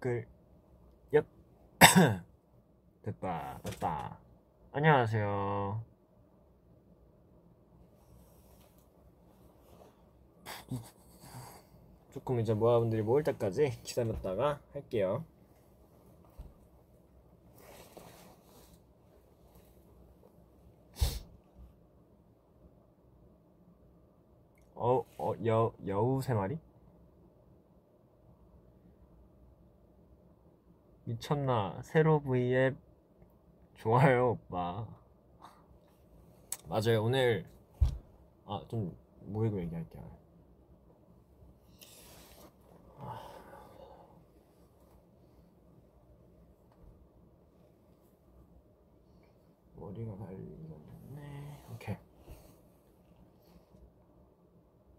댓글. 얍 됐다 됐다. 안녕하세요. 조금 이제 모아분들이 모일 때까지 기다렸다가 할게요. 어, 어, 여, 여우 세 마리? 미쳤나? 세로 V앱 좋아요, 오빠. 맞아요, 오늘 아, 좀 모이고 얘기할게요. 머리가 달리네. 오케이.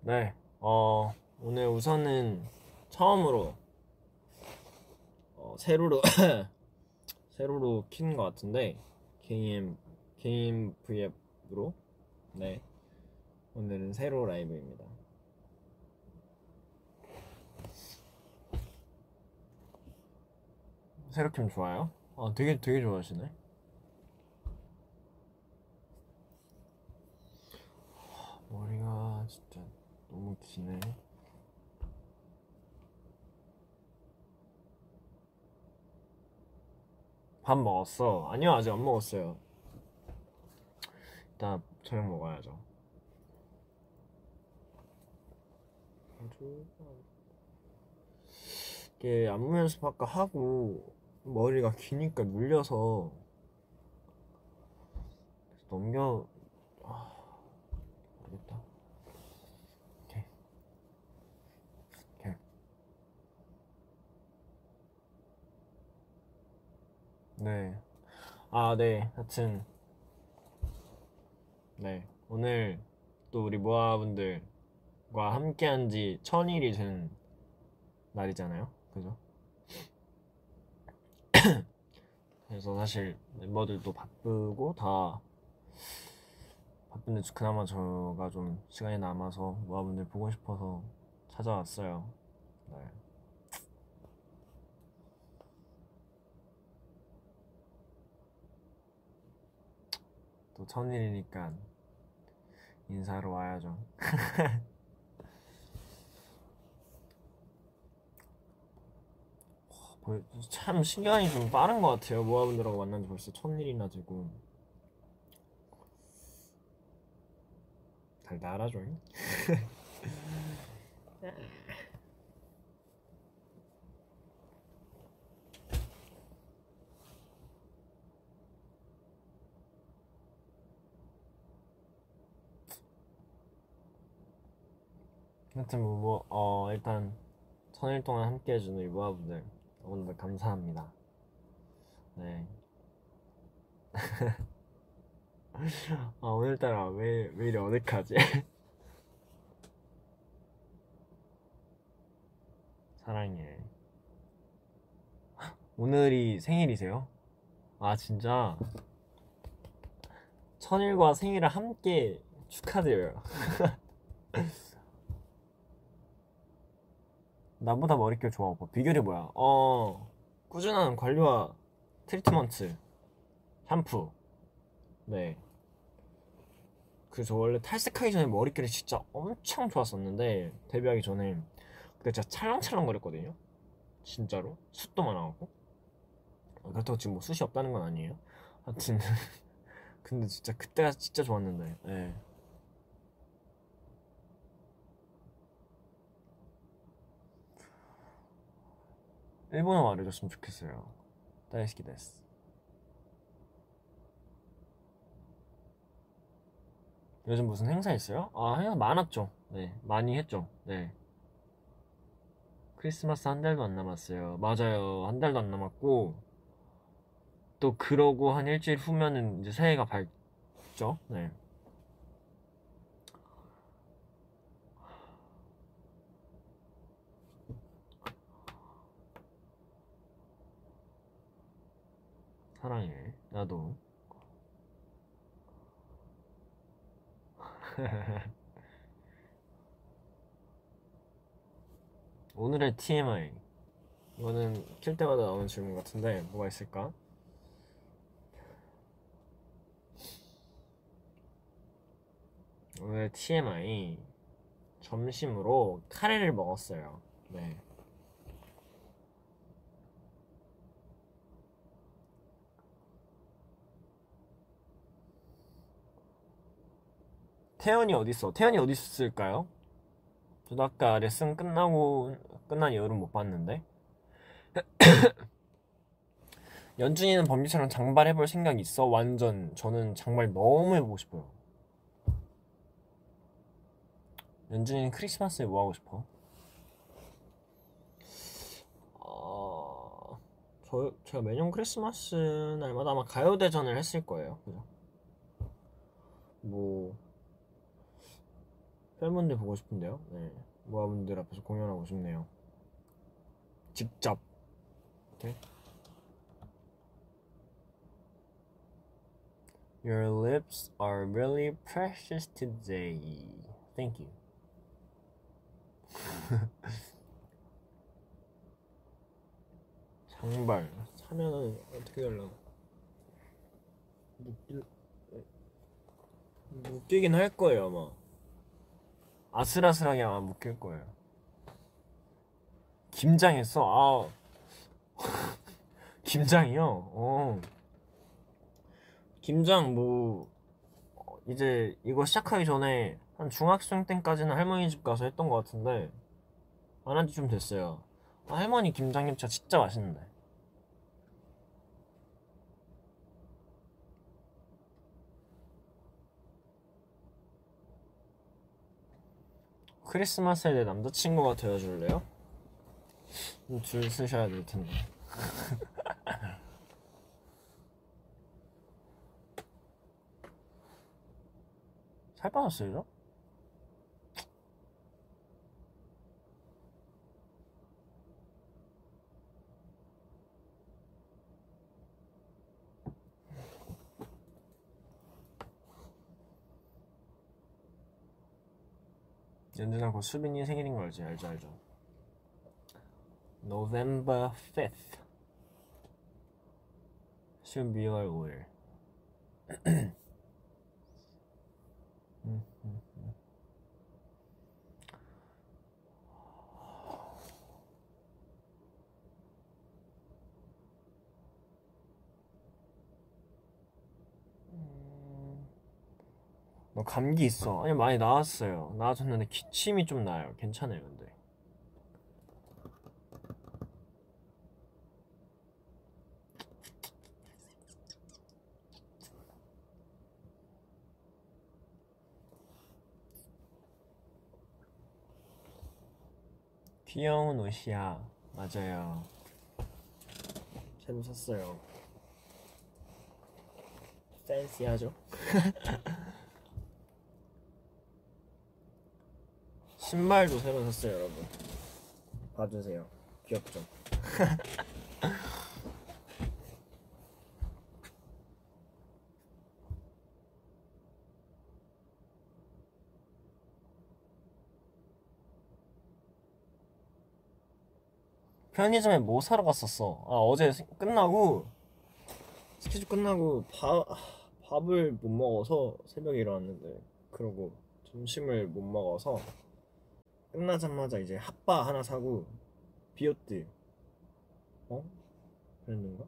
네, 어, 오늘 우선은 처음으로 어, 세로로 세로로 키는 것 같은데 개인 개인 V앱으로 네 오늘은 세로 라이브입니다. 세로 캠 좋아요? 아 되게 되게 좋아하시네. 머리가 진짜 너무 기네. 밥 먹었어? 아니요 아직 안 먹었어요. 이따 저녁 먹어야죠. 이게 안무 연습 아까 하고 머리가 기니까 눌려서 넘겨 아, 모르겠다. 오케이. 오케이. 네. 아, 네. 하여튼 네. 오늘 또 우리 모아분들과 함께 한 지 천일이 된 날이잖아요. 그죠? 그래서 사실 멤버들도 바쁘고 다 바쁜데 그나마 저가 좀 시간이 남아서 모아분들 보고 싶어서 찾아왔어요. 네. 또 천일이니까 인사하러 와야죠. 벌- 참 시간이 좀 빠른 것 같아요. 모아분들하고 만난 지 벌써 천일이나 되고. 달달하죠. 하여튼 뭐, 뭐, 어, 일단 천일 동안 함께 우리 모아분들 오늘 감사합니다. 네. 아, 오늘따라 왜, 왜 이리 어색하지? 사랑해. 오늘이 생일이세요? 아, 진짜? 천일과 생일을 함께 축하드려요. 나보다 머릿결 좋아 오빠. 비결이 뭐야? 어 꾸준한 관리와 트리트먼트 샴푸. 네. 그래서 원래 탈색하기 전에 머릿결이 진짜 엄청 좋았었는데 데뷔하기 전에. 그때 진짜 찰랑찰랑 거렸거든요. 진짜로. 숱도 많아갖고. 어, 그렇다고 지금 뭐 숱이 없다는 건 아니에요. 하여튼. 근데 진짜 그때가 진짜 좋았는데. 네. 일본어 말해줬으면 좋겠어요. 다이스키 데스. 요즘 무슨 행사 있어요? 아, 행사 많았죠. 네, 많이 했죠. 네. 크리스마스 한 달도 안 남았어요. 맞아요. 한 달도 안 남았고, 또 그러고 한 일주일 후면은 이제 새해가 밝죠. 네. 사랑해. 나도. 오늘의 TMI. 이거는 킬 때마다 나오는 질문 같은데 뭐가 있을까? 오늘 TMI 점심으로 카레를 먹었어요. 네. 태연이 어디 있어? 태연이 어디 있을까요? 저도 아까 레슨 끝나고 끝난 이후로 못 봤는데. 연준이는 범규처럼 장발 해볼 생각 있어? 완전 저는 장발 너무 해보고 싶어요. 연준이는 크리스마스에 뭐 하고 싶어? 어... 저 제가 매년 크리스마스 날마다 아마 가요대전을 했을 거예요. 그죠? 뭐 팬분들 보고 싶은데요. 네. 모아분들 앞에서 공연하고 싶네요. 직접. 오케이. Your lips are really precious today. Thank you. 장발 사면은 어떻게 하려고? 묶일 묶이긴 할 거예요 아마. 아슬아슬하게 아마 묶일 거예요. 김장했어? 아. 김장이요? 어. 김장 뭐 어, 이제 이거 시작하기 전에 한 중학생 때까지는 할머니 집 가서 했던 것 같은데 안 한 지 좀 됐어요. 아, 할머니 김장김치가 진짜 맛있는데. 크리스마스에 내 남자친구가 되어줄래요? 줄 쓰셔야 될 텐데. 살 빠졌어요? 연준아 곧 수빈이 생일인 거 알지? 알죠 알죠 November 5th 12월 5일 너 감기 있어. 아니 많이 나았어요. 나아졌는데 기침이 좀 나요. 괜찮아요, 근데. 귀여운 옷이야. 맞아요. 새로 샀어요. 팬시하죠? 신발도 새로 샀어요, 여러분. 봐주세요. 귀엽죠? 편의점에 뭐 사러 갔었어? 아, 어제 끝나고 스케줄 끝나고 밥 밥을 못 먹어서 새벽에 일어났는데 그러고 점심을 못 먹어서 끝나자마자 이제 핫바 하나 사고 비오트 어? 브랜드인가?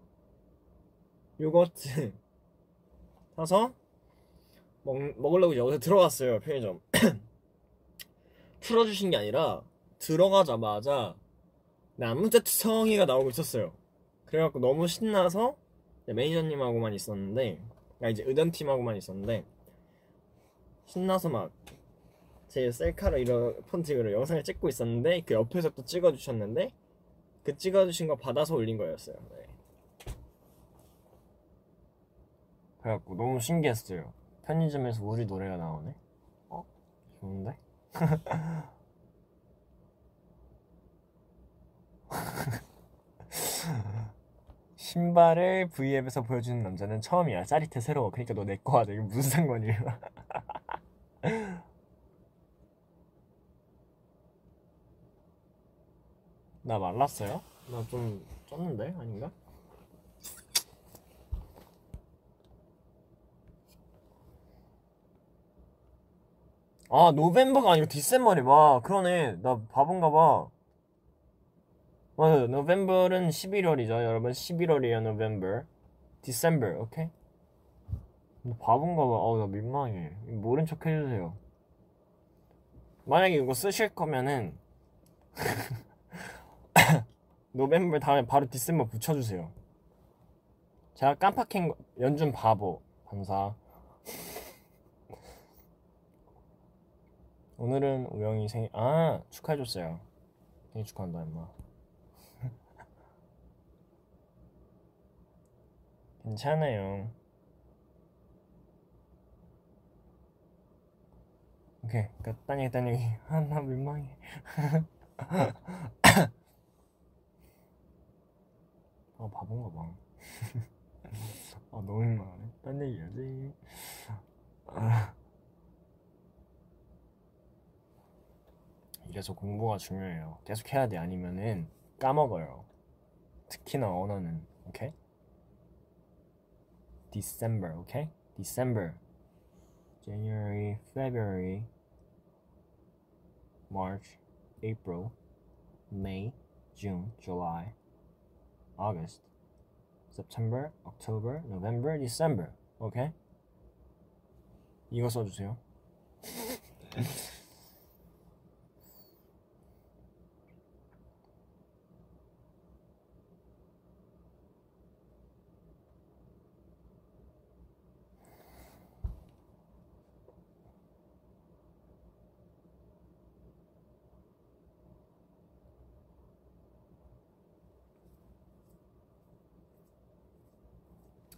요거트 사서 먹, 먹으려고 여기서 들어갔어요 편의점 풀어주신 게 아니라 들어가자마자 나무제트 성이가 나오고 있었어요 그래갖고 너무 신나서 매니저님하고만 있었는데 아 이제 의전팀하고만 있었는데 신나서 막 제 셀카로 이런 폰팅으로 영상을 찍고 있었는데 그 옆에서 또 찍어주셨는데 그 찍어주신 거 받아서 올린 거였어요. 네. 그래갖고 너무 신기했어요. 편의점에서 우리 노래가 나오네. 어? 좋은데? 신발을 V앱에서 보여주는 남자는 처음이야. 짜릿해 새로워. 그러니까 너 내거 하자. 이게 무슨 상관이야? 나 말랐어요? 나 좀 쪘는데? 아닌가? 아 November가 아니고 December래 와 그러네. 나 바본가 봐. 맞아요. November는 11월이죠 여러분. 11월이에요 November. December 오케이? 나 바본가 봐. 어우 나 민망해. 모른 척 해주세요. 만약에 이거 쓰실 거면은 November 다음에 바로 December 붙여주세요. 제가 깜빡한 거 연준 바보. 감사. 오늘은 우영이 생일 아 축하해줬어요. 생일 축하한다 임마. 괜찮아요. 오케이 그딴 얘기 딴 얘기. 아 나 민망해 아 바본가 봐 아 너무 민망하네 딴 얘기 해야지 아. 이래서 공부가 중요해요. 계속 해야 돼. 아니면은 까먹어요. 특히나 언어는. 오케이? December, 오케이? December. January, February, March, April, May, June, July, August, September, October, November, December. 오케이? 이거 써주세요.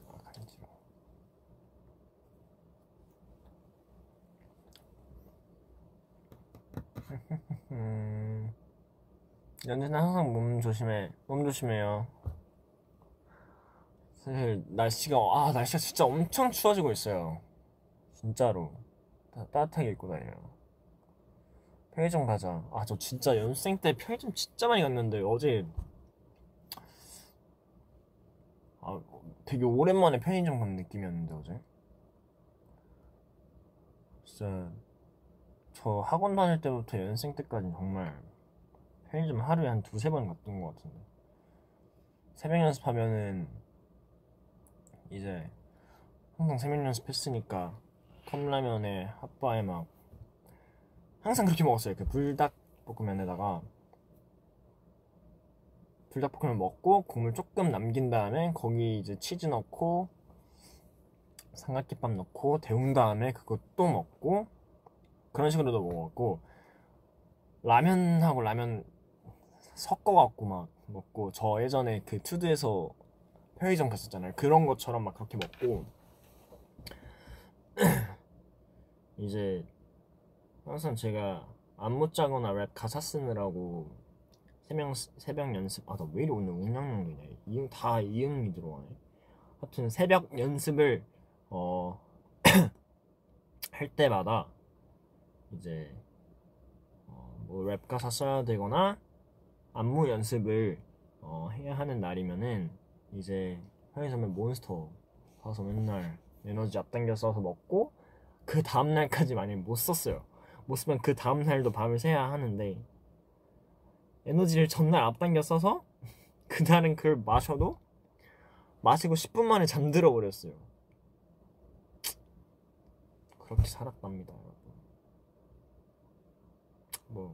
아, 간지러워. 음, 연준아 항상 몸 조심해. 몸 조심해요. 사실 날씨가 아 날씨가 진짜 엄청 추워지고 있어요. 진짜로 다 따뜻하게 입고 다녀요. 편의점 가자. 아 저 진짜 연생 때 편의점 진짜 많이 갔는데 어제 아 되게 오랜만에 편의점 간 느낌이었는데 어제. 진짜 저 학원 다닐 때부터 연생 때까지 정말 편의점 하루에 한 두세 번 갔던 것 같은데. 새벽 연습하면은 이제 항상 새벽 연습했으니까 컵라면에 핫바에 막 항상 그렇게 먹었어요. 그 불닭볶음면에다가 불닭볶음면 먹고 국물 조금 남긴 다음에 거기 이제 치즈 넣고 삼각김밥 넣고 데운 다음에 또 먹고 그런 식으로도 먹었고 라면하고 라면 섞어갖고 막 먹고 저 예전에 그 투드에서 편의점 갔었잖아요. 그런 것처럼 막 그렇게 먹고 이제 항상 제가 안무 짜거나 랩 가사 쓰느라고 새벽, 새벽 연습 아 나 왜 이리 오늘 웅냥냥이네 이응 다 이응이 들어가네 하여튼 새벽 연습을 어 할 때마다 이제 어, 뭐랩 가사 써야 되거나 안무 연습을 어, 해야 하는 날이면은 이제 편의점에 몬스터 사서 맨날 에너지 앞당겨 써서 먹고 그 다음 날까지 만약에 못 썼어요. 못 쓰면 그 다음 날도 밤을 새야 하는데 에너지를 전날 앞당겨 써서 그날은 그걸 마셔도 마시고 10분 만에 잠들어 버렸어요. 그렇게 살았답니다. 뭐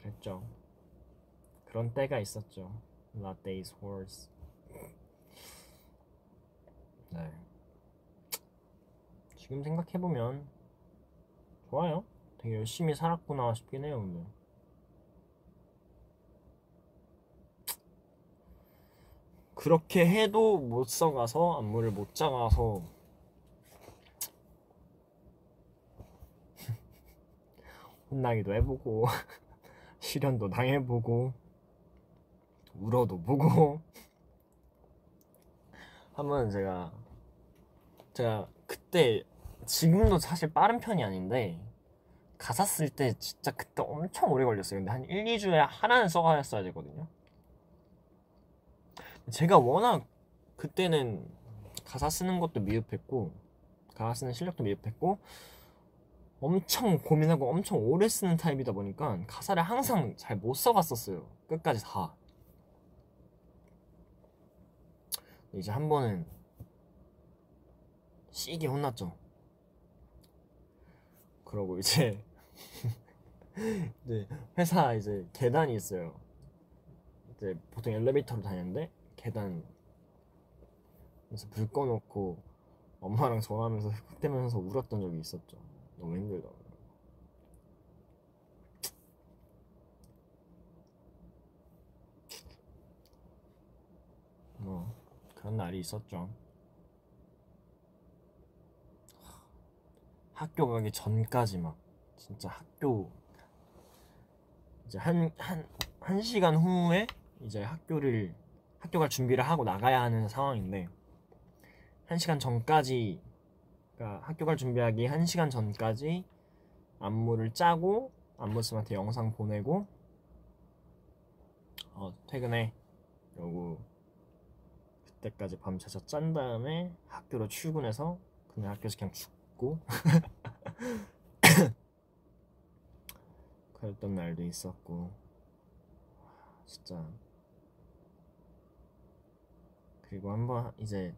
그랬죠. 그런 때가 있었죠. Lattes horse. 네. 지금 생각해 보면 좋아요. 되게 열심히 살았구나 싶긴 해요, 근데. 그렇게 해도 못 써가서 안무를 못 잡아서 혼나기도 해보고 실현도 당해보고 울어도 보고 한번 제가 제가 그때 지금도 사실 빠른 편이 아닌데 가사 쓸 때 진짜 그때 엄청 오래 걸렸어요. 근데 한 1, 2주에 하나는 써갔어야 되거든요. 제가 워낙 그때는 가사 쓰는 것도 미흡했고 가사 쓰는 실력도 미흡했고 엄청 고민하고 엄청 오래 쓰는 타입이다 보니까 가사를 항상 잘 못 써갔었어요. 끝까지 다. 이제 한 번은 시게 혼났죠. 그러고 이제 이제 회사 이제 계단이 있어요. 이제 보통 엘리베이터로 다니는데 계단 그래서 불 꺼놓고 엄마랑 전화하면서 흑대면서 울었던 적이 있었죠. 너무 힘들더라고요. 뭐 그런 날이 있었죠. 학교 가기 전까지 막 진짜 학교 이제 한 한 한 시간 후에 이제 학교를 학교 갈 준비를 하고 나가야 하는 상황인데 한 시간 전까지 그러니까 학교 갈 준비하기 한 시간 전까지 안무를 짜고 안무쌤한테 영상 보내고 어 퇴근해. 이러고. 그때까지 밤새서 짠 다음에 학교로 출근해서 그냥 학교에서 그냥 죽고. 그랬던 날도 있었고. 진짜. 그리고 한번 이제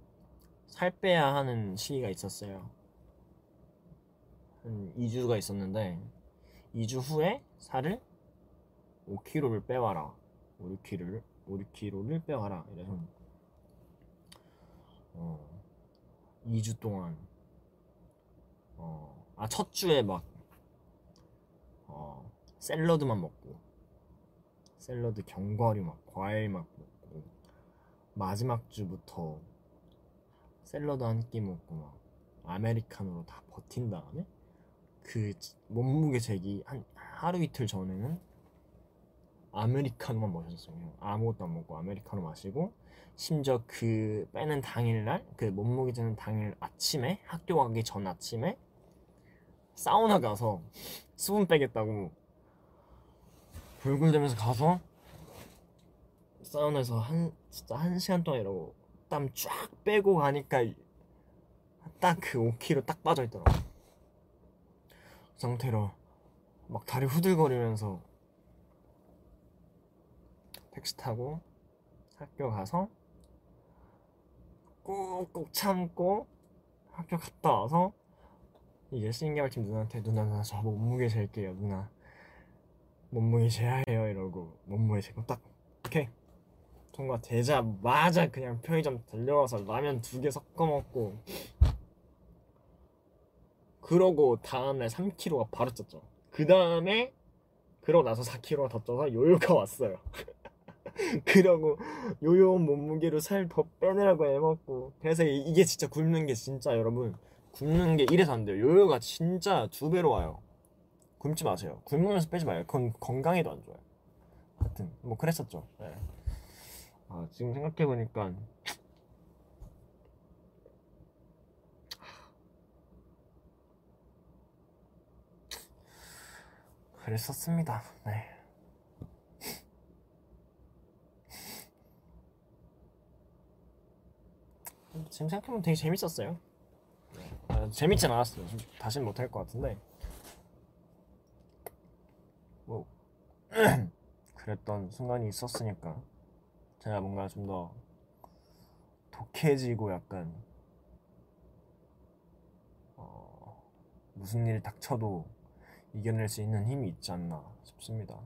살 빼야 하는 시기가 있었어요. 한 2주가 있었는데 2주 후에 살을 5kg를 빼와라. 5, 6kg를 5, 6kg를 빼와라. 이래서 어 2주 동안 어, 아, 첫 주에 막, 어, 샐러드만 먹고, 샐러드 견과류 막, 과일 막 먹고, 마지막 주부터 샐러드 한 끼 먹고, 막, 아메리카노로 다 버틴 다음에, 그 몸무게 재기 한 하루 이틀 전에는 아메리카노만 마셨어요. 아무것도 안 먹고 아메리카노 마시고 심지어 그 빼는 당일날 그 몸무게 재는 당일 아침에 학교 가기 전 아침에 사우나 가서 수분 빼겠다고 불굴대면서 가서 사우나에서 한 진짜 한 시간 동안 이러고 땀 쫙 빼고 가니까 딱 그 5kg 딱 빠져 있더라고. 그 상태로 막 다리 후들거리면서 택시 타고 학교 가서 꾹꾹 참고 학교 갔다 와서 이제 신개발팀 누나한테 누나 누나 저 몸무게 잴게요 누나. 몸무게 재야 해요. 이러고 몸무게 재고 딱 오케이 통과되자마자 그냥 편의점 달려가서 라면 두 개 섞어 먹고 그러고 다음날 3kg가 바로 쪘죠. 그 다음에 그러고 나서 4kg가 더 쪄서 요요가 왔어요. 그러고 요요한 몸무게로 살 더 빼느라고 애먹고 그래서 이게 진짜 굶는 게 진짜 여러분 굶는 게 이래서 안 돼요. 요요가 진짜 두 배로 와요. 굶지 마세요. 굶으면서 빼지 마요. 그건 건강에도 안 좋아요. 하여튼 뭐 그랬었죠. 네. 아 지금 생각해보니까 그랬었습니다 네 지금 생각해보면 되게 재밌었어요. 아, 재밌진 않았어요. 다시는 못할 것 같은데. 뭐 그랬던 순간이 있었으니까 제가 뭔가 좀 더 독해지고 약간 어, 무슨 일이 닥쳐도 이겨낼 수 있는 힘이 있지 않나 싶습니다.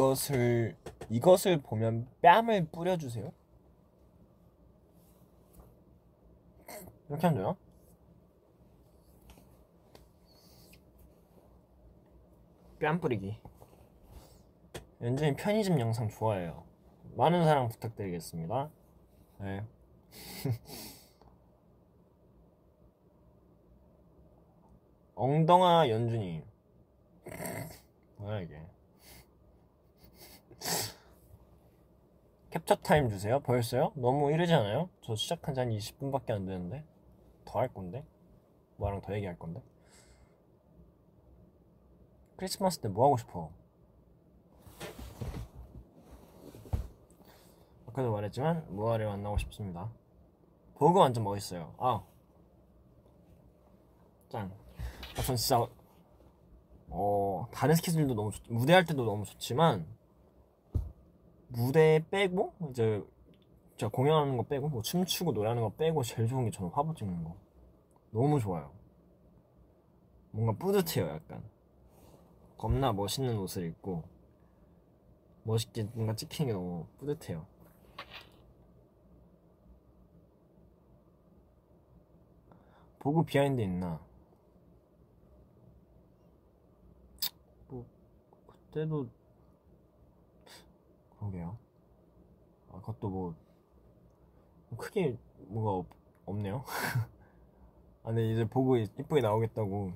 이것을 이것을 보면 뺨을 뿌려주세요. 이렇게 하면 되나? 뺨 뿌리기. 연준이 편의점 영상 좋아해요. 많은 사랑 부탁드리겠습니다. 네. 엉덩아 연준이 뭐야 이게 캡처 타임 주세요 벌써요? 너무 이르지 않아요? 저 시작한 지 한 20분밖에 안 되는데 더 할 건데 뭐랑 더 얘기할 건데 크리스마스 때 뭐 하고 싶어? 아까도 말했지만 무아를 만나고 싶습니다 보그 완전 멋있어요 아 짱. 아, 전 진짜 어 다른 스케줄도 너무 좋, 무대할 때도 너무 좋지만 무대 빼고 이제 제가 공연하는 거 빼고 뭐 춤추고 노래하는 거 빼고 제일 좋은 게 저는 화보 찍는 거. 너무 좋아요. 뭔가 뿌듯해요 약간. 겁나 멋있는 옷을 입고 멋있게 뭔가 찍히는 게 너무 뿌듯해요. Vogue behind 있나? 그때도 그러게요. 아, 그것도 뭐 크게 뭐가 없, 없네요. 아, 근데 이제 Vogue 이쁘게 나오겠다고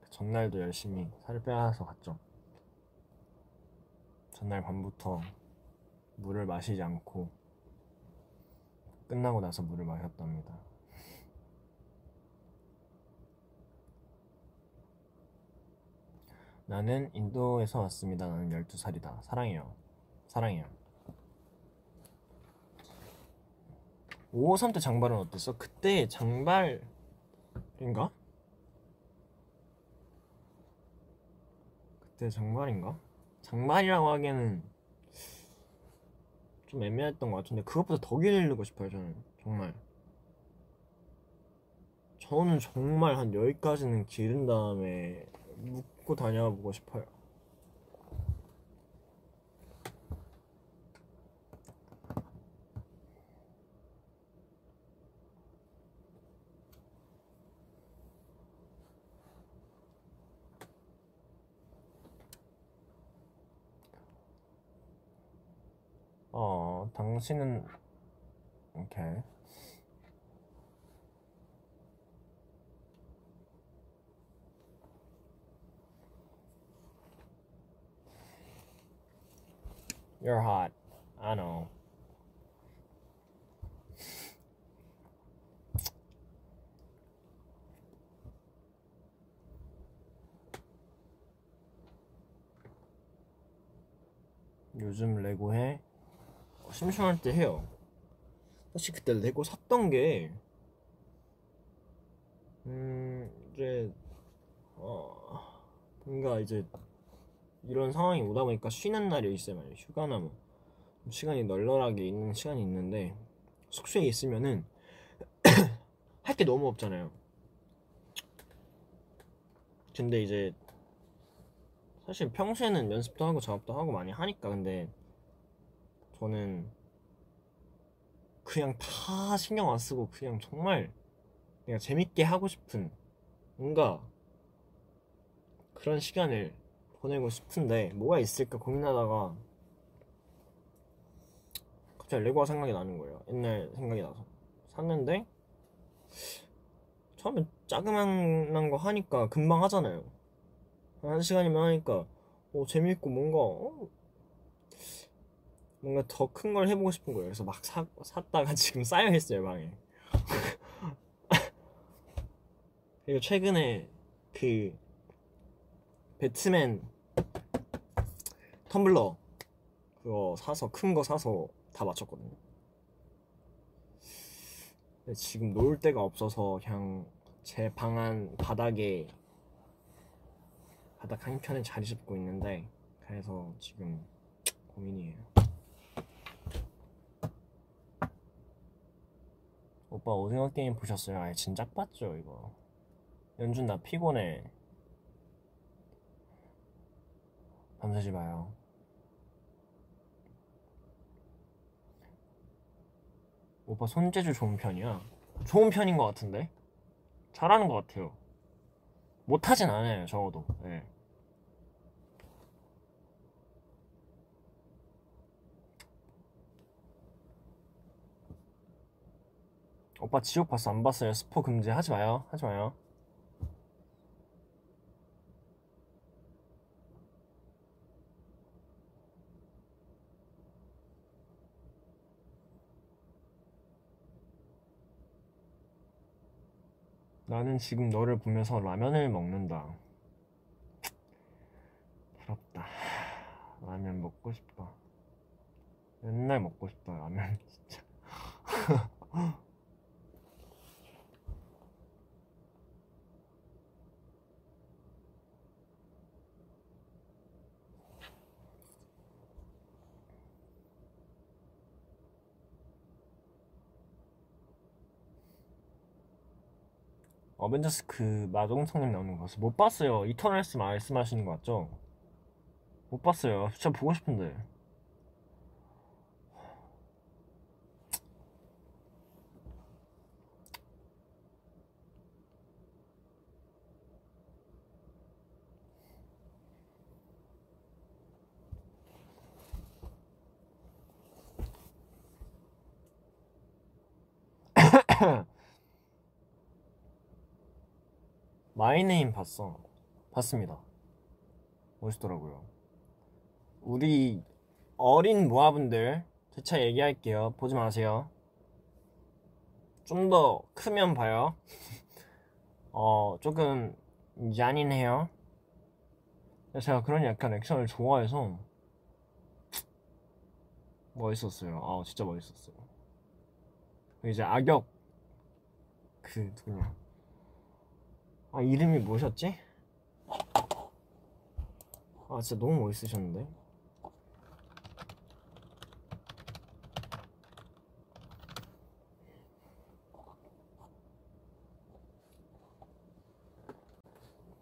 그 전날도 열심히 살을 빼서 갔죠. 전날 밤부터 물을 마시지 않고 끝나고 나서 물을 마셨답니다. 나는 인도에서 왔습니다. 나는 12살이다. 사랑해요. 사랑해요. 553 때 장발은 어땠어? 그때 장발인가? 그때 장발인가? 장발이라고 하기에는 좀 애매했던 것 같은데 그것보다 더 기르고 싶어요 저는 정말 저는 정말 한 여기까지는 기른 다음에 묶고 다녀보고 싶어요. 어, 당신은 오케이. You're hot. I know. 요즘 레고 해? 어, 심심할 때 해요. 사실 그때 레고 샀던 게, 음, 이제, 어, 뭔가 이제 이런 상황이 오다 보니까 쉬는 날이 있어요 만약 휴가나 뭐 시간이 널널하게 있는 시간이 있는데 숙소에 있으면은 할 게 너무 없잖아요 근데 이제 사실 평소에는 연습도 하고 작업도 하고 많이 하니까 근데 저는 그냥 다 신경 안 쓰고 그냥 정말 내가 재밌게 하고 싶은 뭔가 그런 시간을 보내고 싶은데 뭐가 있을까 고민하다가 갑자기 레고가 생각이 나는 거예요. 옛날 생각이 나서 샀는데 처음에 자그만한 거 하니까 금방 하잖아요. 한 시간이면 하니까 어, 재밌고 뭔가 어, 뭔가 더 큰 걸 해보고 싶은 거예요. 그래서 막 사, 샀다가 지금 쌓여 있어요 방에. 그리고 최근에 그 배트맨 텀블러 그거 사서 큰 거 사서 다 맞췄거든요. 근데 지금 놓을 데가 없어서 그냥 제 방안 바닥에 바닥 한켠에 자리 잡고 있는데 그래서 지금 고민이에요. 오빠 오징어 게임 보셨어요? 아예 진작 봤죠 이거. 연준 나 피곤해. 밤새지 마요. 오빠 손재주 좋은 편이야. 좋은 편인 것 같은데? 잘하는 것 같아요. 못하진 않아요, 적어도. 네. 오빠 지옥 봤어? 안 봤어요? 스포 금지 하지 마요. 하지 마요. 나는 지금 너를 보면서 라면을 먹는다. 부럽다. 라면 먹고 싶다 맨날 먹고 싶다 라면 진짜 어벤져스 그 마동석님 나오는 거 봤어? 못 봤어요. 이터널스 말씀하시는 거 맞죠? 못 봤어요. 진짜 보고 싶은데. 마이네임 봤어. 봤습니다. 멋있더라고요. 우리 어린 모아분들 재차 얘기할게요. 보지 마세요. 좀 더 크면 봐요. 어, 조금 잔인해요. 제가 그런 약간 액션을 좋아해서 멋있었어요. 아, 진짜 멋있었어요. 이제 악역 그 누구냐? 아 이름이 뭐셨지? 아 진짜 너무 멋있으셨는데?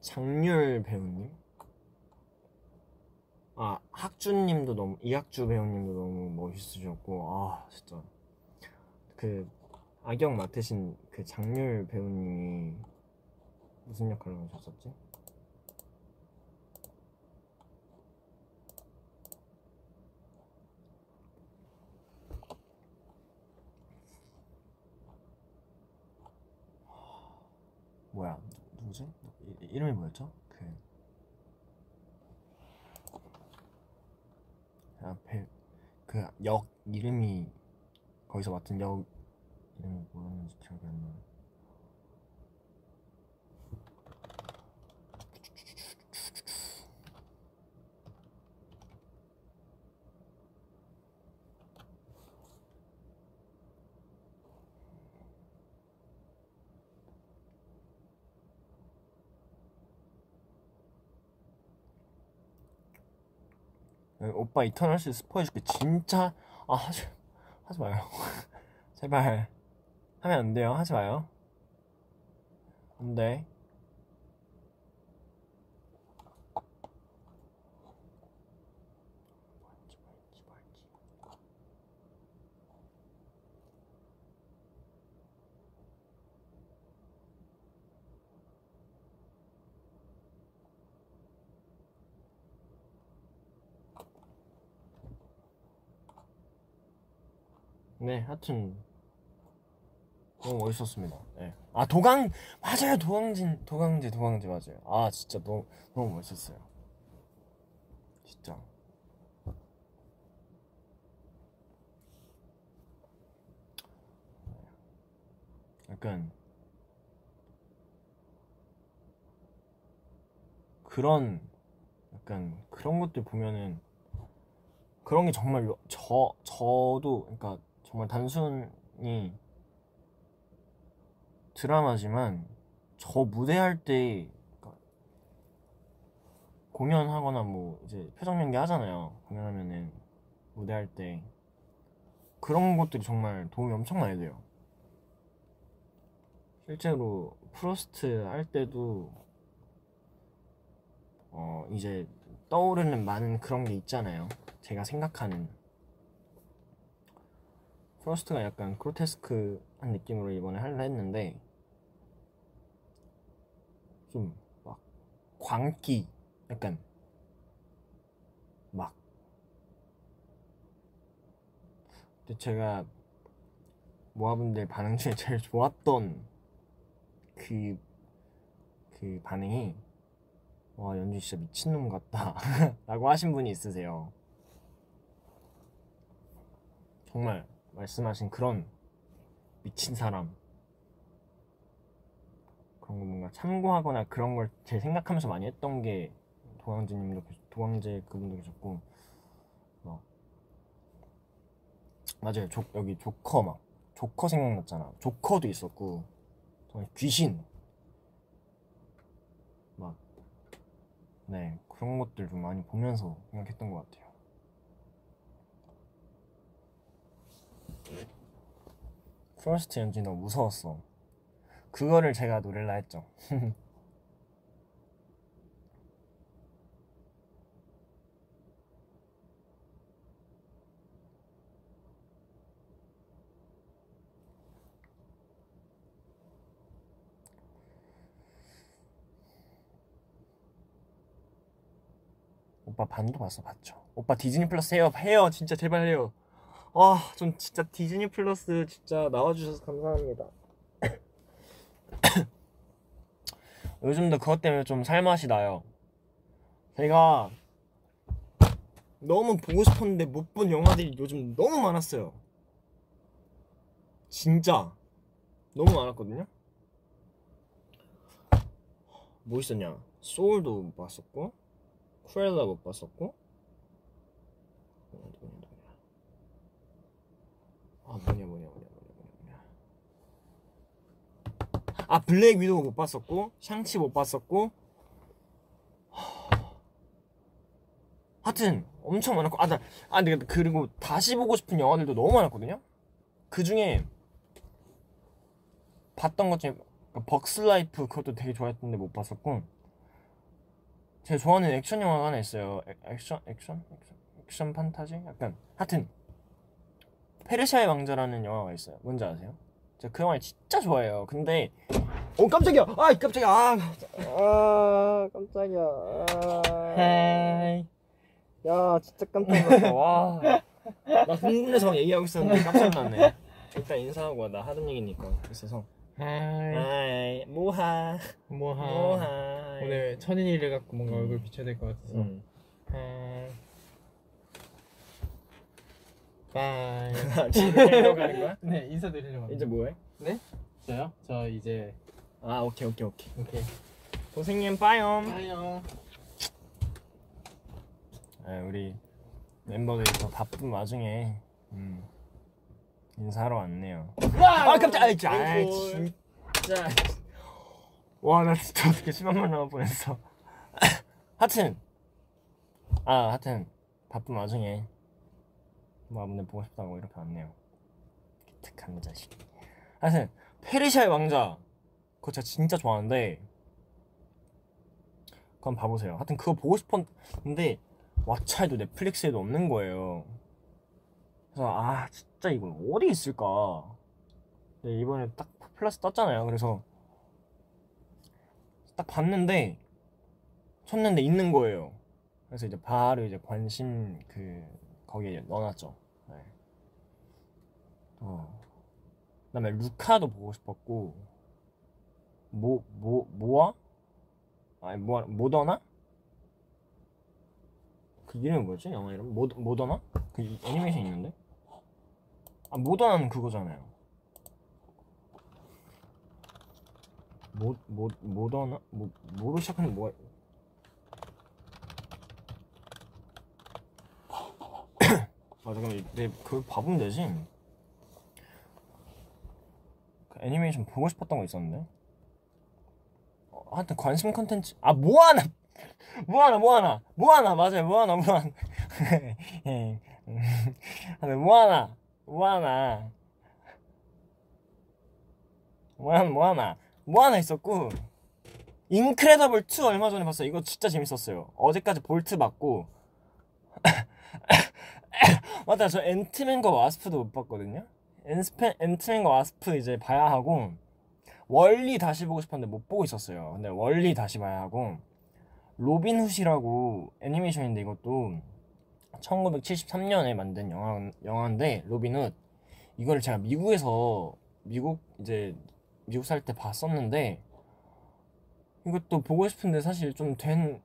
장률 배우님? 아 학주님도 너무 이학주 배우님도 너무 멋있으셨고 아 진짜. 그 악역 맡으신 그 장률 배우님이 무슨 역할을 하셨었지? 뭐야 누, 구지 이름이 뭐였죠? 그 앞에 그 역 이름이 거기서 맡은 역 이름이 뭐였는지 기억이 안 나요. 오빠 이터널스 스포해줄게. 진짜? 아 하지 하지 마요. 제발. 하면 안 돼요. 하지 마요. 안돼 네, 하여튼 너무 멋있었습니다. 네. 아 도강 맞아요, 도강진, 도강지, 도강지 맞아요. 아 진짜 너무 너무 멋있었어요. 진짜. 약간 그런 약간 그런 것들 보면은 그런 게 정말 저 저도 그러니까 정말 단순히 드라마지만 저 무대할 때 그러니까 공연하거나 뭐 이제 표정 연기 하잖아요. 공연하면은 무대할 때 그런 것들이 정말 도움이 엄청 많이 돼요. 실제로 프로스트 할 때도 어 이제 떠오르는 많은 그런 게 있잖아요. 제가 생각하는 프로스트가 약간 그로테스크한 느낌으로 이번에 하려 했는데 좀 막 광기 약간 막 근데 제가 모아분들 반응 중에 제일 좋았던 그, 그 반응이 와 연주 진짜 미친놈 같다 라고 하신 분이 있으세요. 정말 말씀하신 그런 미친 사람. 그런 거 뭔가 참고하거나 그런 걸 제 생각하면서 많이 했던 게 도광재님도 도광재 그분도 계셨고 막 맞아요. 조, 여기 조커 막 조커 생각났잖아. 조커도 있었고 귀신. 막. 네 그런 것들 좀 많이 보면서 생각했던 것 같아요 프로스트 연주 너무 무서웠어. 그거를 제가 노래라 했죠. 오빠 반도 봤어 봤죠? 오빠 디즈니 플러스 해요 해요 진짜 제발 해요 아 전 진짜 디즈니 플러스 진짜 나와주셔서 감사합니다. 요즘도 그것 때문에 좀 살맛이 나요. 제가 너무 보고 싶었는데 못 본 영화들이 요즘 너무 많았어요. 진짜 너무 많았거든요. 뭐 있었냐? 소울도 못 봤었고 쿠엘라 못 봤었고 아 뭐냐 뭐냐 뭐냐 뭐냐 뭐냐. 아 블랙 위도우 못 봤었고 샹치 못 봤었고. 하여튼 엄청 많았고. 아나 아, 내가 그리고 다시 보고 싶은 영화들도 너무 많았거든요? 그 중에 봤던 것 중에 벅스 라이프 그것도 되게 좋아했는데 못 봤었고. 제가 좋아하는 액션 영화가 하나 있어요. 액, 액션, 액션, 액션, 액션 판타지? 약간 하여튼 페르시아의 왕자라는 영화가 있어요. 뭔지 아세요? 제가 그 영화 진짜 좋아해요. 근데 어 깜짝이야. 아 깜짝이야. 아, 아 깜짝이야. 아, 야 진짜 깜짝 놀랐다. 와. 나 흥분해서 막 얘기하고 있었는데 깜짝 놀랐네. 일단 인사하고 와. 나 하던 얘기니까. 그래서 하이 모하 뭐하 모하 오늘 천인이를 갖고 뭔가 음. 얼굴 비춰야 될 것 같아서 음. 하이 바이 지금 가는 거야? 네 인사드리려고 이제 뭐해? 네? 저요? 저 이제 아 오케이 오케이 오케이. 오케이. 고생님 빠염 안녕 아, 우리 멤버들이 더 바쁜 와중에 음, 인사하러 왔네요. 아 깜짝 아이, 진짜 와 나 진짜 어떻게 10만만 나올 뻔했어. 하여튼 아 하여튼 바쁜 와중에 뭐 아무튼 보고 싶다고 이렇게 왔네요. 기특한 자식. 하여튼 페르시아의 왕자. 그거 제가 진짜 좋아하는데 그건 봐보세요. 하여튼 그거 보고 싶었는데 왓챠에도 넷플릭스에도 없는 거예요. 그래서 아 진짜 이거 어디 있을까? 네, 이번에 딱 플러스 떴잖아요. 그래서 딱 봤는데 쳤는데 있는 거예요. 그래서 이제 바로 이제 관심 그 거기에 넣어놨죠. 네. 어. 그다음에 루카도 보고 싶었고 모 모 모아? 아니 모 모더나? 그 이름이 뭐였지? 영화 이름? 모 모더나? 그 이- 애니메이션 있는데? 아 모더나는 그거잖아요. 모 모 모더나? 모 모로 시작하는 뭐 아 잠깐만 내 그걸 봐보면 되지? 그 애니메이션 보고 싶었던 거 있었는데? 어, 하여튼 관심 컨텐츠 아 뭐하나 뭐하나 뭐하나 뭐하나 맞아요 뭐하나 뭐하나 예. 뭐하나 뭐하나 뭐하나 뭐하나 뭐하나 있었고 인크레더블 2 얼마 전에 봤어요. 이거 진짜 재밌었어요. 어제까지 볼트 맞고. 맞다 저 앤트맨과 와스프도 못 봤거든요 앤스페, 앤트맨과 와스프 이제 봐야 하고 월리 다시 보고 싶었는데 못 보고 있었어요. 근데 월리 다시 봐야 하고 로빈 훗이라고 애니메이션인데 이것도 1973년에 만든 영화, 영화인데 로빈 훗. 이걸 제가 미국에서 미국 이제 미국 살 때 봤었는데 이것도 보고 싶은데 사실 좀 된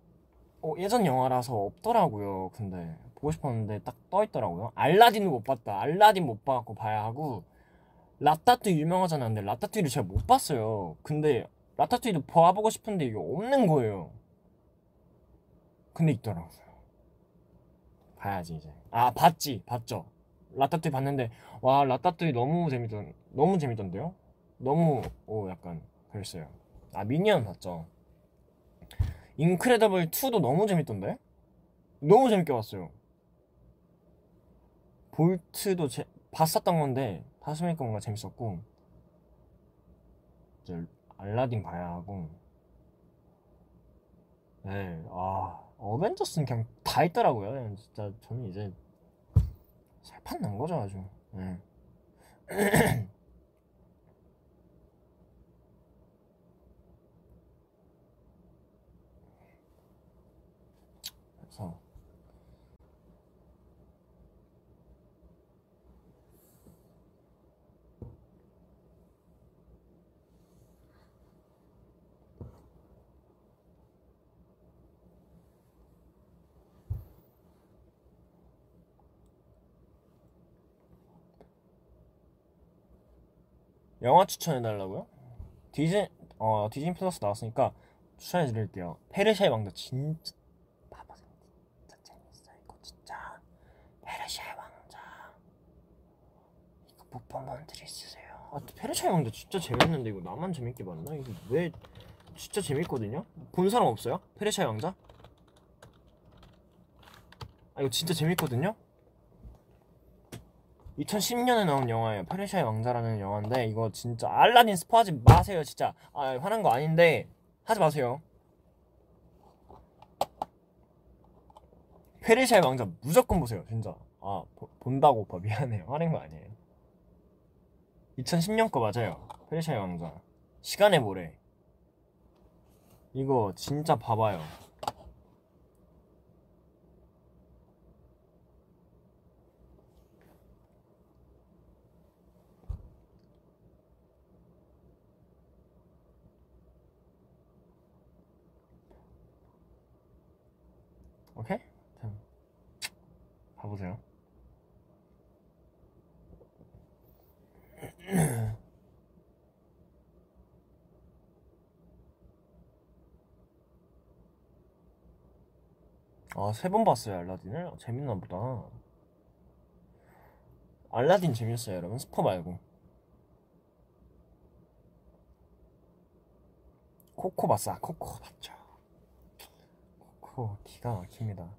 어, 예전 영화라서 없더라고요. 근데 보고 싶었는데 딱 떠 있더라고요. 알라딘을 못 봤다. 알라딘 못 봐갖고 봐야 하고 라따뚜이 유명하잖아. 근데 라따뚜이를 제가 못 봤어요. 근데 라따뚜이도 봐보고 싶은데 이게 없는 거예요. 근데 있더라고요. 봐야지 이제. 아 봤지, 봤죠. 라따뚜이 봤는데 와 라따뚜이 너무 재밌던, 너무 재밌던데요? 너무 오 약간 그랬어요. 아 미니언 봤죠. 인크레더블 2도 너무 재밌던데? 너무 재밌게 봤어요. 볼트도 제, 봤었던 건데 다시 보니까 뭔가 재밌었고 이제 알라딘 봐야 하고 네, 아 어벤져스는 그냥 다 있더라고요. 진짜 저는 이제 살판 난 거죠 아주. 네. 그래서 영화 추천해 달라고요? 디즈니 어 디즈니 플러스 나왔으니까 추천해 드릴게요. 페르시아의 왕자 진짜 분들 있으세요? 아 페르시아의 왕자 진짜 재밌는데 이거 나만 재밌게 봤나? 이거 왜 진짜 재밌거든요? 본 사람 없어요? 페르시아의 왕자? 아 이거 진짜 재밌거든요? 2010년에 나온 영화예요. 페르시아의 왕자라는 영화인데 이거 진짜 알라딘 스포하지 마세요, 진짜. 아, 화난 거 아닌데 하지 마세요. 페르시아의 왕자 무조건 보세요, 진짜. 아, 보- 본다고 오빠 미안해요. 화낸 거 아니에요. 2010년 거 맞아요. 페르시아의 왕자. 시간의 모래. 이거 진짜 봐봐요. 오케이? 자, 봐보세요. 아, 세 번 봤어요, 알라딘을? 아, 재밌나 보다. 알라딘 재밌어요, 여러분. 스포 말고. 코코 봤어, 아, 코코 봤죠. 코코, 기가 막힙니다.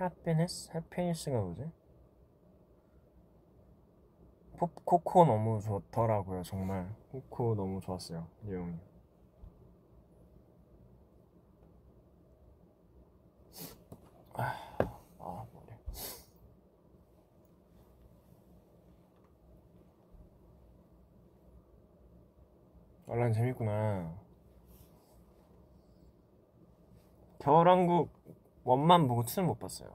해피니스? 해피니스가 뭐지? 포, 코코 너무 좋더라고요, 정말. 코코 너무 좋았어요, 내용이. 아, 머리. 알란 재밌구나. 겨울왕국 원만 보고 투는 못 봤어요.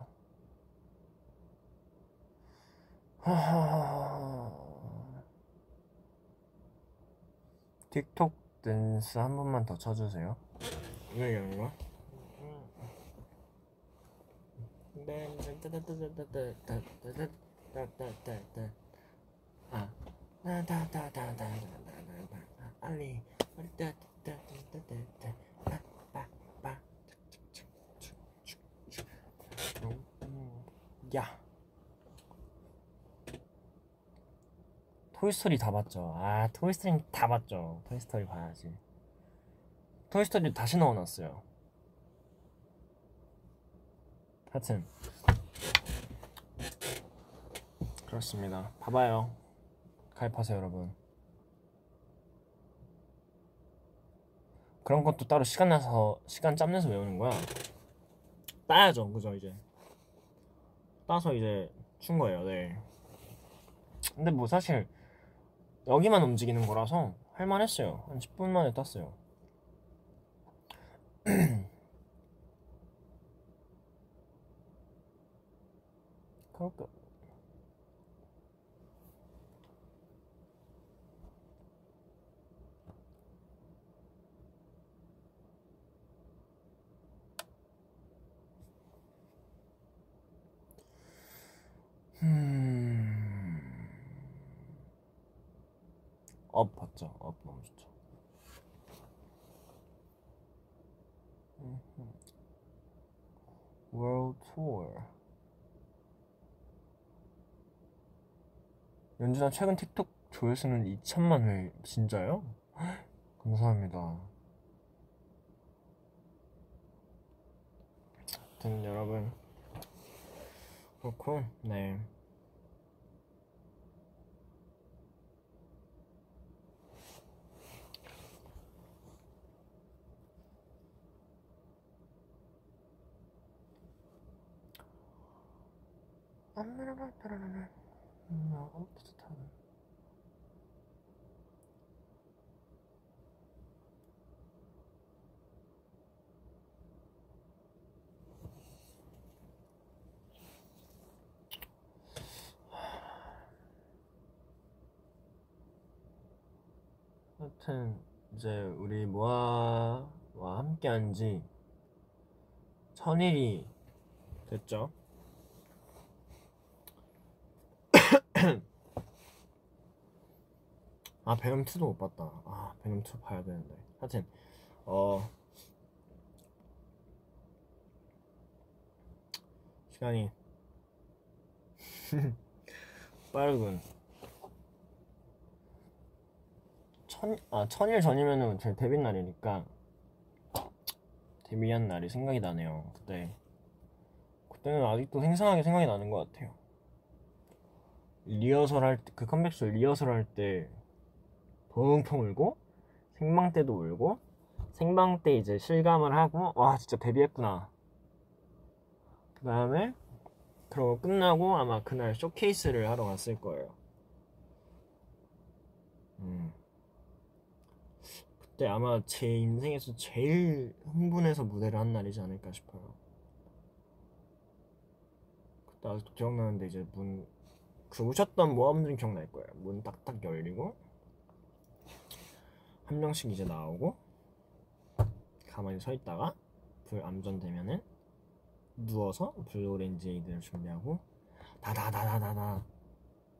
틱톡 댄스 한 번만 더 쳐주세요. 왜 얘기하는 거야? 아, 알리, 야. 토이스토리 다 봤죠. 아, 토이스토리 다 봤죠. 토이스토리 봐야지. 토이스토리 다시 넣어놨어요. 하여튼 그렇습니다. 봐봐요. 가입하세요, 여러분. 그런 것도 따로 시간 나서 시간 짬 내서 외우는 거야. 따야죠, 그죠 이제. 따서 이제 춘 거예요, 네. 근데 뭐 사실 여기만 움직이는 거라서 할만했어요. 한 10분 만에 땄어요. 그러니까 업 봤죠? 업 너무 좋죠. World Tour. 연준아 최근 틱톡 조회수는 2천만 회 진짜요? 감사합니다. 아무튼 여러분 그렇고 네. 음, 어, 따 뜻한. 하여튼 이제 우리 모아와 함께한 지 천일이 됐죠. 아 베놈 2도 못 봤다. 아 베놈 2 봐야 되는데. 하여튼 어 시간이 빠르군. 천, 아, 천일 전이면은 제 데뷔 날이니까 데뷔한 날이 생각이 나네요. 그때 그때는 아직도 생생하게 생각이 나는 것 같아요. 리허설 할 때, 그 컴백쇼 리허설 할 때 펑펑 울고 생방 때도 울고 생방 때 이제 실감을 하고 와 진짜 데뷔했구나. 그 다음에 그러고 끝나고 아마 그날 쇼케이스를 하러 갔을 거예요. 음. 그때 아마 제 인생에서 제일 흥분해서 무대를 한 날이지 않을까 싶어요. 그때 아직도 기억나는데 이제 문, 그 오셨던 모아분들은 기억날 거예요. 문 딱딱 열리고 한 명씩 이제 나오고 가만히 서 있다가 불 암전되면은 누워서 블루 오렌지 에이드를 준비하고 다다다다다다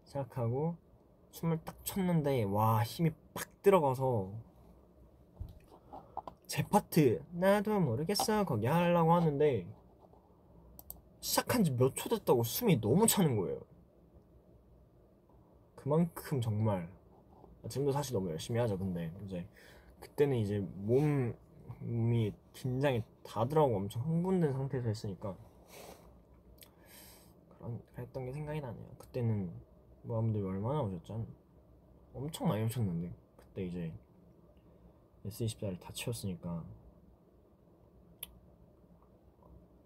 시작하고 춤을 딱 췄는데 와 힘이 팍 들어가서 제 파트 나도 모르겠어 거기 하려고 하는데 시작한 지 몇 초 됐다고 숨이 너무 차는 거예요 그만큼 정말 아, 지금도 사실 너무 열심히 하죠 근데 이제 그때는 이제 몸, 몸이 긴장이 다 들어가고 엄청 흥분된 상태에서 했으니까 그런 그랬던 게 생각이 나네요 그때는 모아분들이 얼마나 오셨죠? 한- 엄청 많이 오셨는데 그때 이제 S24를 다 채웠으니까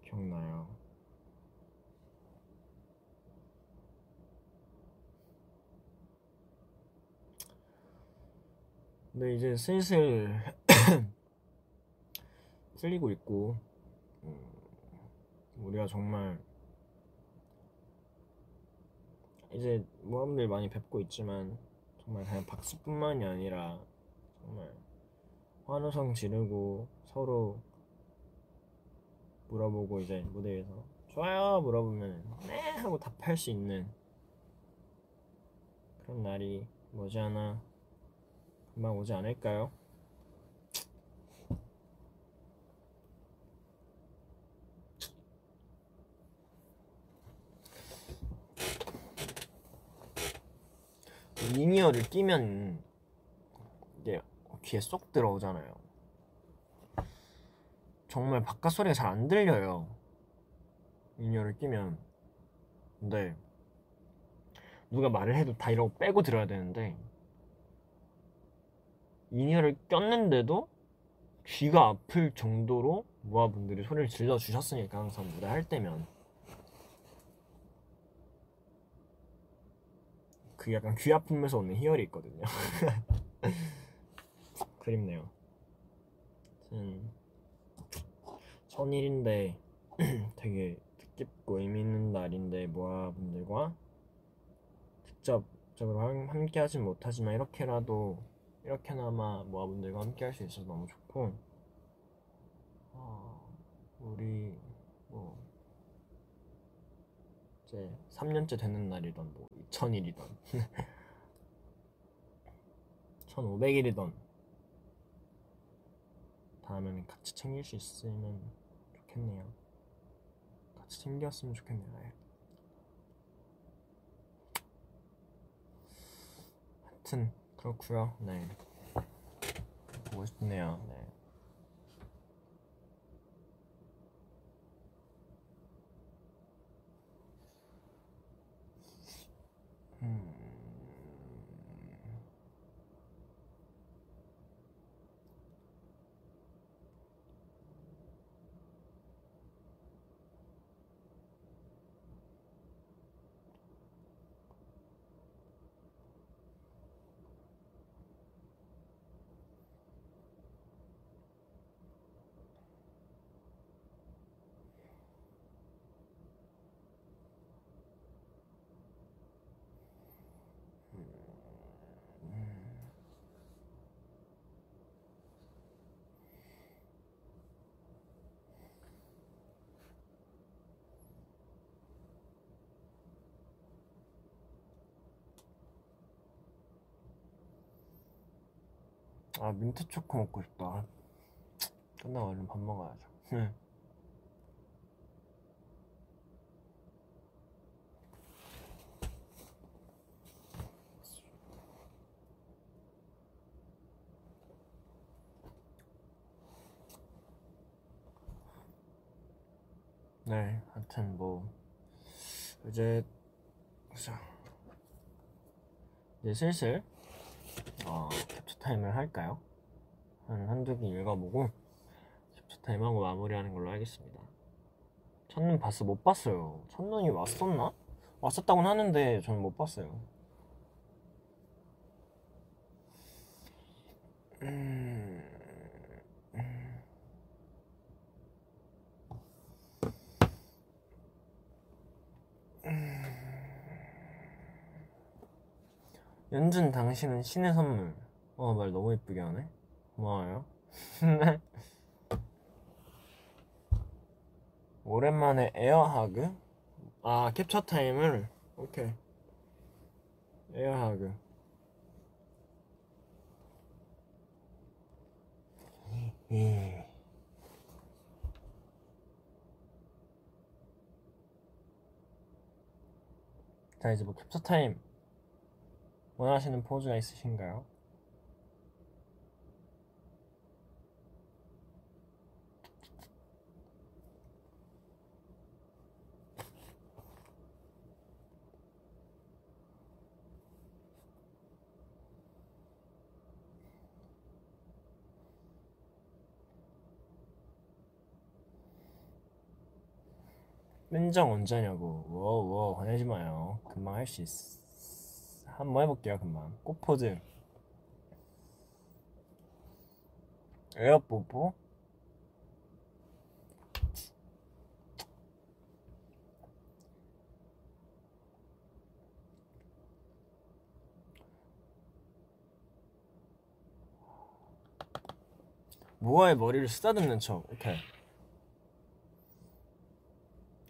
기억나요. 근데 이제 슬슬 풀리고 있고 음, 우리가 정말 이제 모아분들 많이 뵙고 있지만 정말 그냥 박수뿐만이 아니라 정말 환호성 지르고 서로 물어보고 이제 무대에서 좋아요 물어보면 네 하고 답할 수 있는 그런 날이 머지않아 금방 오지 않을까요? in-ear를 끼면 이게 귀에 쏙 들어오잖아요. 정말 바깥 소리가 잘 안 들려요. in-ear를 끼면. 근데 누가 말을 해도 다 이러고 빼고 들어야 되는데 in-ear를 꼈는데도 귀가 아플 정도로 모아분들이 소리를 질러 주셨으니까 항상 무대 할 때면 그 약간 귀 아픔에서 오는 희열이 있거든요. 그립네요. 음, 천일인데 되게 뜻깊고 의미 있는 날인데 모아분들과 직접적으로 함- 함께 하진 못하지만 이렇게라도 이렇게나마 모아분들과 함께 할 수 있어서 너무 좋고 어, 우리 뭐 이제 3년째 되는 날이던 뭐 2000일이던 1500일이던 다음에는 같이 챙길 수 있으면 좋겠네요. 같이 챙겼으면 좋겠네요. 예. 하여튼 그렇고요. 네. 보고 싶네요. 네. 음. 아 민트 초코 먹고 싶다. 끝나고 얼른 밥 먹어야죠. 네, 하여튼 뭐 이제 보자. 이제 슬슬 어, 캡처 타임을 할까요? 한 한두 개 읽어보고 캡처 타임 하고 마무리하는 걸로 하겠습니다. 첫눈 봤어? 못 봤어요. 첫눈이 왔었나? 왔었다고는 하는데 저는 못 봤어요. 음... 연준 당신은 신의 선물. 어, 말 너무 예쁘게 하네. 고마워요. 오랜만에 air hug? 아, 캡처 타임을? 오케이. air hug. 예. 자, 이제 뭐 캡처 타임. 원하시는 포즈가 있으신가요? 끈정 언제냐고 워워 화내지 마요 금방 할 수 있어 한번 해볼게요 금방 꽃포즈. 에어 뽀뽀? 모아의 머리를 쓰다듬는 척. 오케이.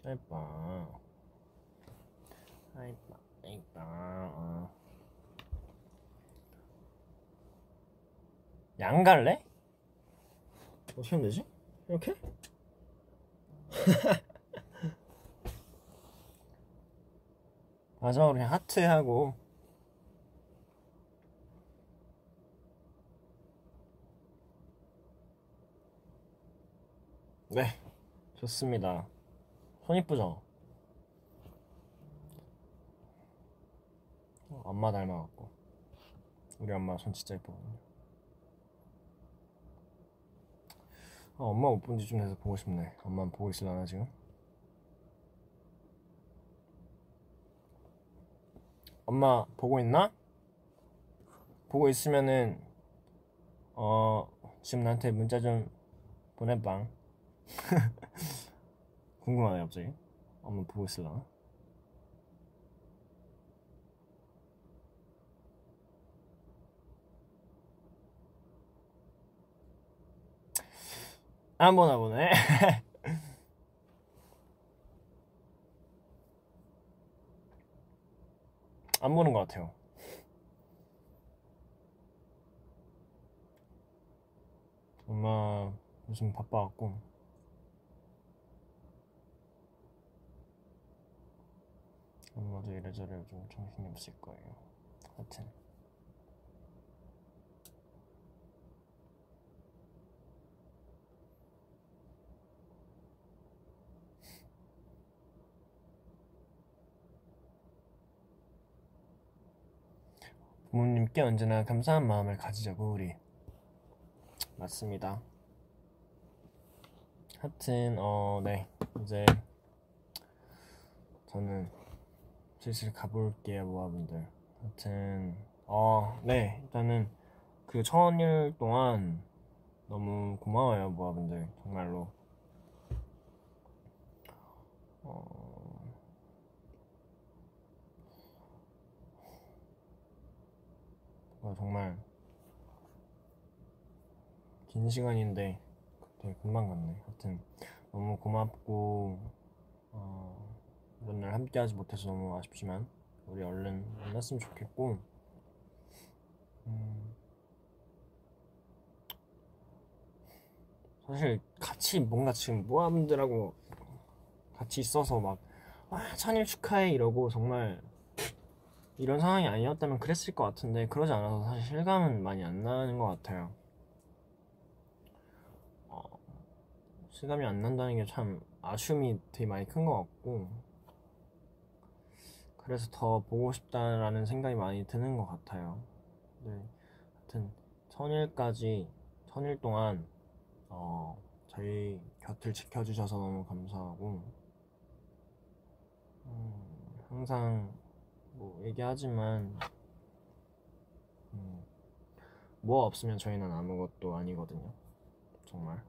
예뻐 예뻐 예뻐 어. 양 갈래? 어떻게 하면 되지? 이렇게? 마지막으로 그냥 하트 하고 네 좋습니다 손 이쁘죠? 어, 엄마 닮아갖고 우리 엄마 손 진짜 이쁘거든요 아, 엄마 못 본 지 좀 돼서 보고 싶네 엄마 보고 있으려나 지금? 엄마 보고 있나? 보고 있으면은 어 지금 나한테 문자 좀 보내봐 궁금하네 갑자기 엄마 보고 있으려나? 안 보나 보네. 안 보는 것 같아요. 엄마 요즘 바빠갖고 엄마도 이래저래 좀 정신이 없을 거예요. 하여튼 부모님께 언제나 감사한 마음을 가지자고 우리 맞습니다. 하여튼 어 네 이제 저는 슬슬 가볼게요 모아분들. 하여튼 어 네 일단은 그 천일 동안 너무 고마워요 모아분들 정말로. 어, 정말 긴 시간인데 되게 금방 갔네. 하여튼 너무 고맙고 어, 이런 날 함께하지 못해서 너무 아쉽지만 우리 얼른 만났으면 좋겠고 음, 사실 같이 뭔가 지금 모아분들하고 같이 있어서 막 아, 천일 축하해 이러고 정말 이런 상황이 아니었다면 그랬을 것 같은데 그러지 않아서 사실 실감은 많이 안 나는 것 같아요. 어, 실감이 안 난다는 게 참 아쉬움이 되게 많이 큰 것 같고 그래서 더 보고 싶다라는 생각이 많이 드는 것 같아요. 네, 하여튼 천일까지 천일 동안 어, 저희 곁을 지켜주셔서 너무 감사하고 음, 항상 뭐 얘기하지만 음, 뭐 없으면 저희는 아무것도 아니거든요. 정말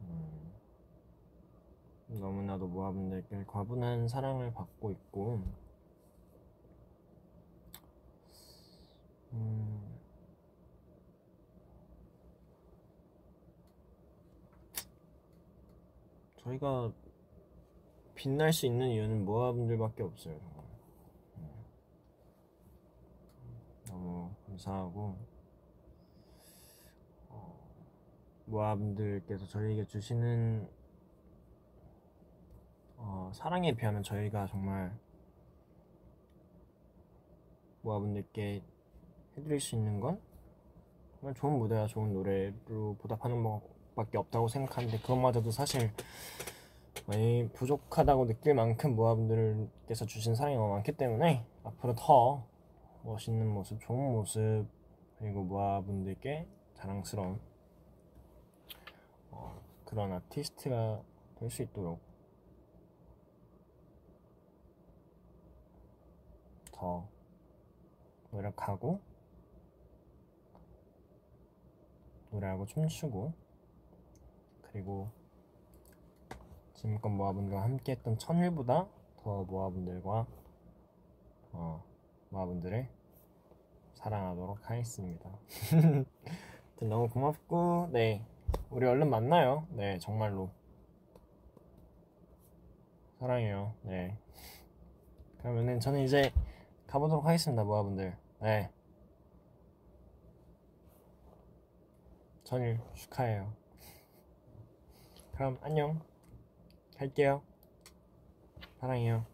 음, 너무나도 모아분들께 과분한 사랑을 받고 있고 음, 저희가 빛날 수 있는 이유는 모아분들밖에 없어요. 정말. 너무 감사하고 어, 모아분들께서 저희에게 주시는 어, 사랑에 비하면 저희가 정말 모아분들께 해드릴 수 있는 건 정말 좋은 무대와 좋은 노래로 보답하는 것밖에 없다고 생각하는데 그것마저도 사실 많이 부족하다고 느낄 만큼 모아분들께서 주신 사랑이 너무 많기 때문에 앞으로 더 멋있는 모습, 좋은 모습 그리고 모아분들께 자랑스러운 어, 그런 아티스트가 될 수 있도록 더 노력하고 노래하고 춤추고 그리고 지금껏 모아분들과 함께 했던 천일보다 더 모아분들과 어, 모아분들을 사랑하도록 하겠습니다. 너무 고맙고 네 우리 얼른 만나요. 네 정말로 사랑해요. 네 그러면은 저는 이제 가보도록 하겠습니다, 모아분들. 네 전일 축하해요. 그럼 안녕. 갈게요. 사랑해요.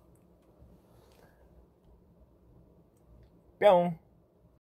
Pião!